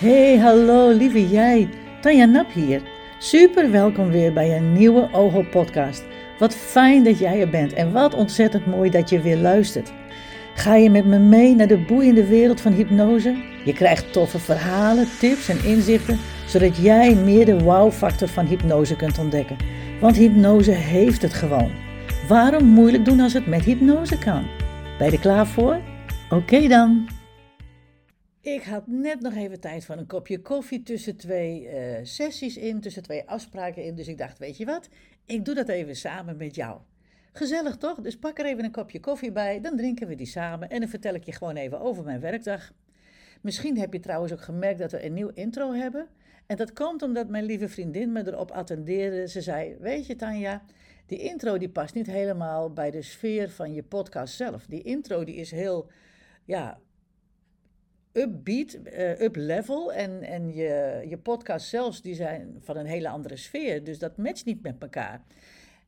Hey, hallo lieve jij. Tanja Nap hier. Super welkom weer bij een nieuwe OHO podcast. Wat fijn dat jij er bent en wat ontzettend mooi dat je weer luistert. Ga je met me mee naar de boeiende wereld van hypnose? Je krijgt toffe verhalen, tips en inzichten, zodat jij meer de wow-factor van hypnose kunt ontdekken. Want hypnose heeft het gewoon. Waarom moeilijk doen als het met hypnose kan? Ben je er klaar voor? Oké dan. Ik had net nog even tijd voor een kopje koffie tussen twee uh, sessies in, tussen twee afspraken in. Dus ik dacht, weet je wat, ik doe dat even samen met jou. Gezellig toch? Dus pak er even een kopje koffie bij, dan drinken we die samen en dan vertel ik je gewoon even over mijn werkdag. Misschien heb je trouwens ook gemerkt dat we een nieuw intro hebben. En dat komt omdat mijn lieve vriendin me erop attendeerde. Ze zei, weet je Tanja, die intro die past niet helemaal bij de sfeer van je podcast zelf. Die intro die is heel, ja, upbeat, uh, up level. En, en je, je podcast zelfs, die zijn van een hele andere sfeer. Dus dat matcht niet met elkaar.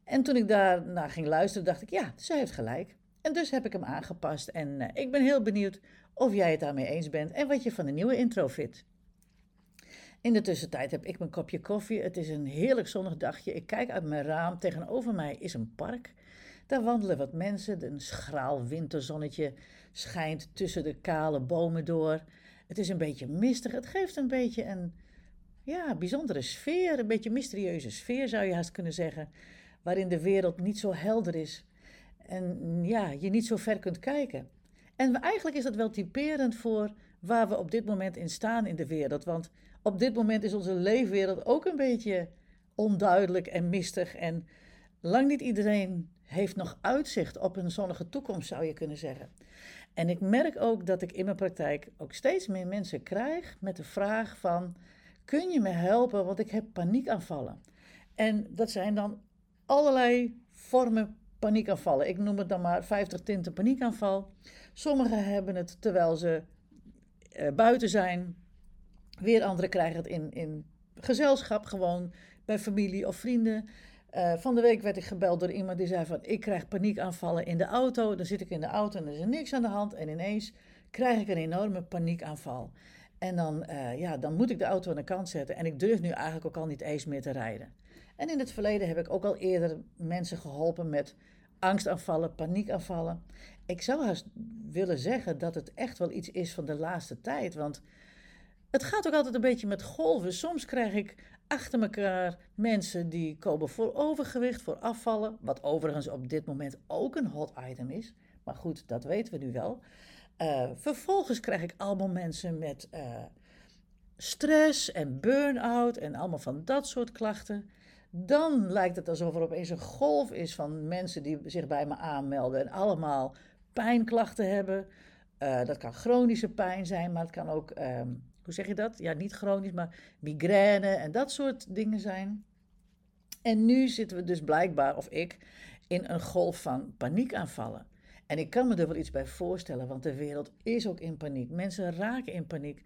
En toen ik daarna ging luisteren, dacht ik, ja, zij heeft gelijk. En dus heb ik hem aangepast. En uh, ik ben heel benieuwd of jij het daarmee eens bent en wat je van de nieuwe intro vindt. In de tussentijd heb ik mijn kopje koffie. Het is een heerlijk zonnig dagje. Ik kijk uit mijn raam. Tegenover mij is een park. Daar wandelen wat mensen. Een schraal winterzonnetje schijnt tussen de kale bomen door. Het is een beetje mistig. Het geeft een beetje een ja, bijzondere sfeer. Een beetje mysterieuze sfeer zou je haast kunnen zeggen. Waarin de wereld niet zo helder is. En ja, je niet zo ver kunt kijken. En eigenlijk is dat wel typerend voor waar we op dit moment in staan in de wereld. Want op dit moment is onze leefwereld ook een beetje onduidelijk en mistig. En lang niet iedereen heeft nog uitzicht op een zonnige toekomst, zou je kunnen zeggen. En ik merk ook dat ik in mijn praktijk ook steeds meer mensen krijg met de vraag van... kun je me helpen, want ik heb paniekaanvallen. En dat zijn dan allerlei vormen paniekaanvallen. Ik noem het dan maar 50 tinten paniekaanval. Sommigen hebben het terwijl ze uh, buiten zijn. Weer anderen krijgen het in, in gezelschap, gewoon bij familie of vrienden. Uh, van de week werd ik gebeld door iemand die zei van... ik krijg paniekaanvallen in de auto. Dan zit ik in de auto en er is niks aan de hand. En ineens krijg ik een enorme paniekaanval. En dan, uh, ja, dan moet ik de auto aan de kant zetten. En ik durf nu eigenlijk ook al niet eens meer te rijden. En in het verleden heb ik ook al eerder mensen geholpen met angstaanvallen, paniekaanvallen. Ik zou haast willen zeggen dat het echt wel iets is van de laatste tijd. Want het gaat ook altijd een beetje met golven. Soms krijg ik achter elkaar mensen die komen voor overgewicht, voor afvallen. Wat overigens op dit moment ook een hot item is. Maar goed, dat weten we nu wel. Uh, vervolgens krijg ik allemaal mensen met uh, stress en burn-out en allemaal van dat soort klachten. Dan lijkt het alsof er opeens een golf is van mensen die zich bij me aanmelden en allemaal pijnklachten hebben. Uh, dat kan chronische pijn zijn, maar het kan ook, um, hoe zeg je dat? Ja, niet chronisch, maar migraine en dat soort dingen zijn. En nu zitten we dus blijkbaar, of ik, in een golf van paniekaanvallen. En ik kan me er wel iets bij voorstellen, want de wereld is ook in paniek. Mensen raken in paniek.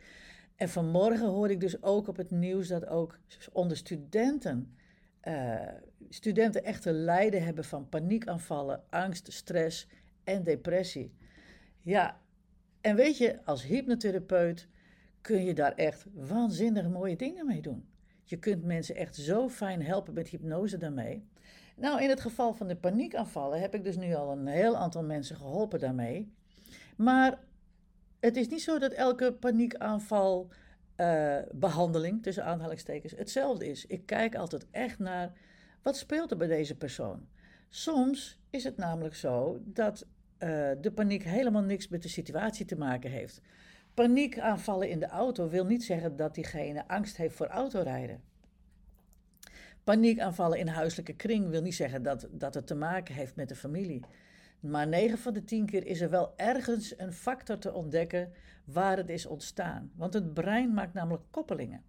En vanmorgen hoorde ik dus ook op het nieuws dat ook onder studenten uh, studenten echt lijden hebben van paniekaanvallen, angst, stress en depressie. Ja, en weet je, als hypnotherapeut kun je daar echt waanzinnig mooie dingen mee doen. Je kunt mensen echt zo fijn helpen met hypnose daarmee. Nou, in het geval van de paniekaanvallen heb ik dus nu al een heel aantal mensen geholpen daarmee. Maar het is niet zo dat elke paniekaanval uh, behandeling, tussen aanhalingstekens, hetzelfde is. Ik kijk altijd echt naar wat speelt er bij deze persoon. Soms is het namelijk zo dat uh, de paniek helemaal niks met de situatie te maken heeft. Paniekaanvallen in de auto wil niet zeggen dat diegene angst heeft voor autorijden. Paniekaanvallen in huiselijke kring wil niet zeggen dat, dat het te maken heeft met de familie. Maar 9 van de 10 keer is er wel ergens een factor te ontdekken waar het is ontstaan. Want het brein maakt namelijk koppelingen.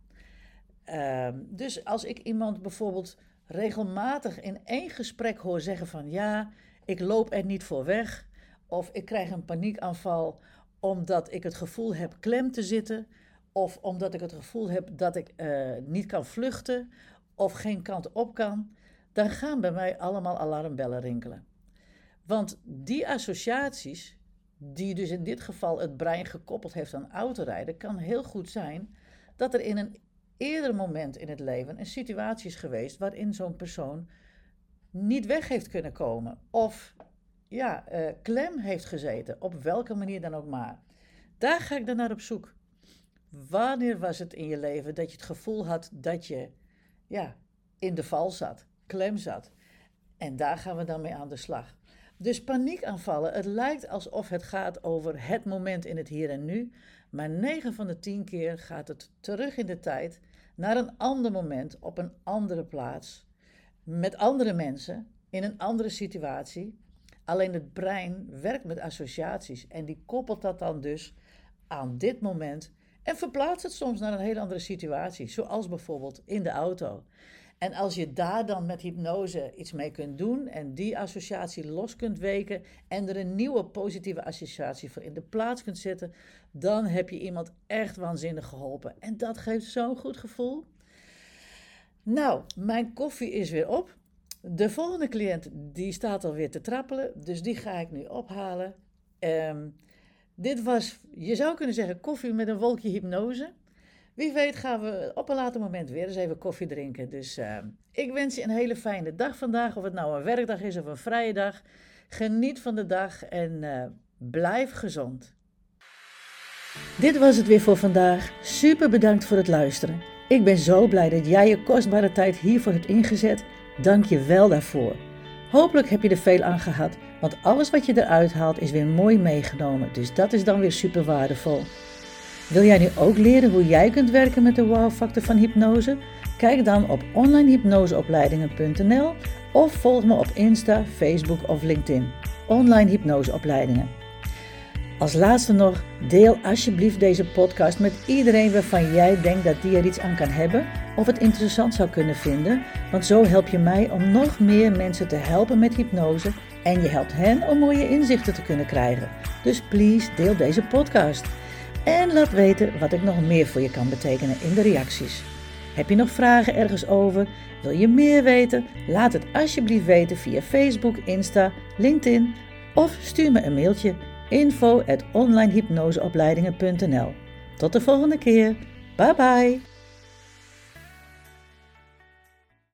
Uh, dus als ik iemand bijvoorbeeld regelmatig in één gesprek hoor zeggen van ja, ik loop er niet voor weg, of ik krijg een paniekaanval omdat ik het gevoel heb klem te zitten, of omdat ik het gevoel heb dat ik uh, niet kan vluchten of geen kant op kan, dan gaan bij mij allemaal alarmbellen rinkelen. Want die associaties, die dus in dit geval het brein gekoppeld heeft aan autorijden, kan heel goed zijn dat er in een eerder moment in het leven een situatie is geweest waarin zo'n persoon niet weg heeft kunnen komen. Of ja, uh, klem heeft gezeten, op welke manier dan ook maar. Daar ga ik dan naar op zoek. Wanneer was het in je leven dat je het gevoel had dat je ja, in de val zat, klem zat? En daar gaan we dan mee aan de slag. Dus paniekaanvallen, het lijkt alsof het gaat over het moment in het hier en nu, maar 9 van de 10 keer gaat het terug in de tijd naar een ander moment op een andere plaats, met andere mensen, in een andere situatie. Alleen het brein werkt met associaties en die koppelt dat dan dus aan dit moment en verplaatst het soms naar een hele andere situatie, zoals bijvoorbeeld in de auto. En als je daar dan met hypnose iets mee kunt doen en die associatie los kunt weken en er een nieuwe positieve associatie voor in de plaats kunt zetten, dan heb je iemand echt waanzinnig geholpen. En dat geeft zo'n goed gevoel. Nou, mijn koffie is weer op. De volgende cliënt die staat alweer te trappelen, dus die ga ik nu ophalen. Um, dit was, je zou kunnen zeggen, koffie met een wolkje hypnose. Wie weet gaan we op een later moment weer eens even koffie drinken. Dus uh, ik wens je een hele fijne dag vandaag. Of het nou een werkdag is of een vrije dag. Geniet van de dag en uh, blijf gezond. Dit was het weer voor vandaag. Super bedankt voor het luisteren. Ik ben zo blij dat jij je kostbare tijd hiervoor hebt ingezet. Dank je wel daarvoor. Hopelijk heb je er veel aan gehad, want alles wat je eruit haalt is weer mooi meegenomen. Dus dat is dan weer super waardevol. Wil jij nu ook leren hoe jij kunt werken met de wow-factor van hypnose? Kijk dan op onlinehypnoseopleidingen.nl of volg me op Insta, Facebook of LinkedIn. Online hypnoseopleidingen. Als laatste nog, deel alsjeblieft deze podcast met iedereen waarvan jij denkt dat die er iets aan kan hebben of het interessant zou kunnen vinden, want zo help je mij om nog meer mensen te helpen met hypnose en je helpt hen om mooie inzichten te kunnen krijgen. Dus please deel deze podcast. En laat weten wat ik nog meer voor je kan betekenen in de reacties. Heb je nog vragen ergens over? Wil je meer weten? Laat het alsjeblieft weten via Facebook, Insta, LinkedIn of stuur me een mailtje info@onlinehypnoseopleidingen.nl. Tot de volgende keer. Bye bye.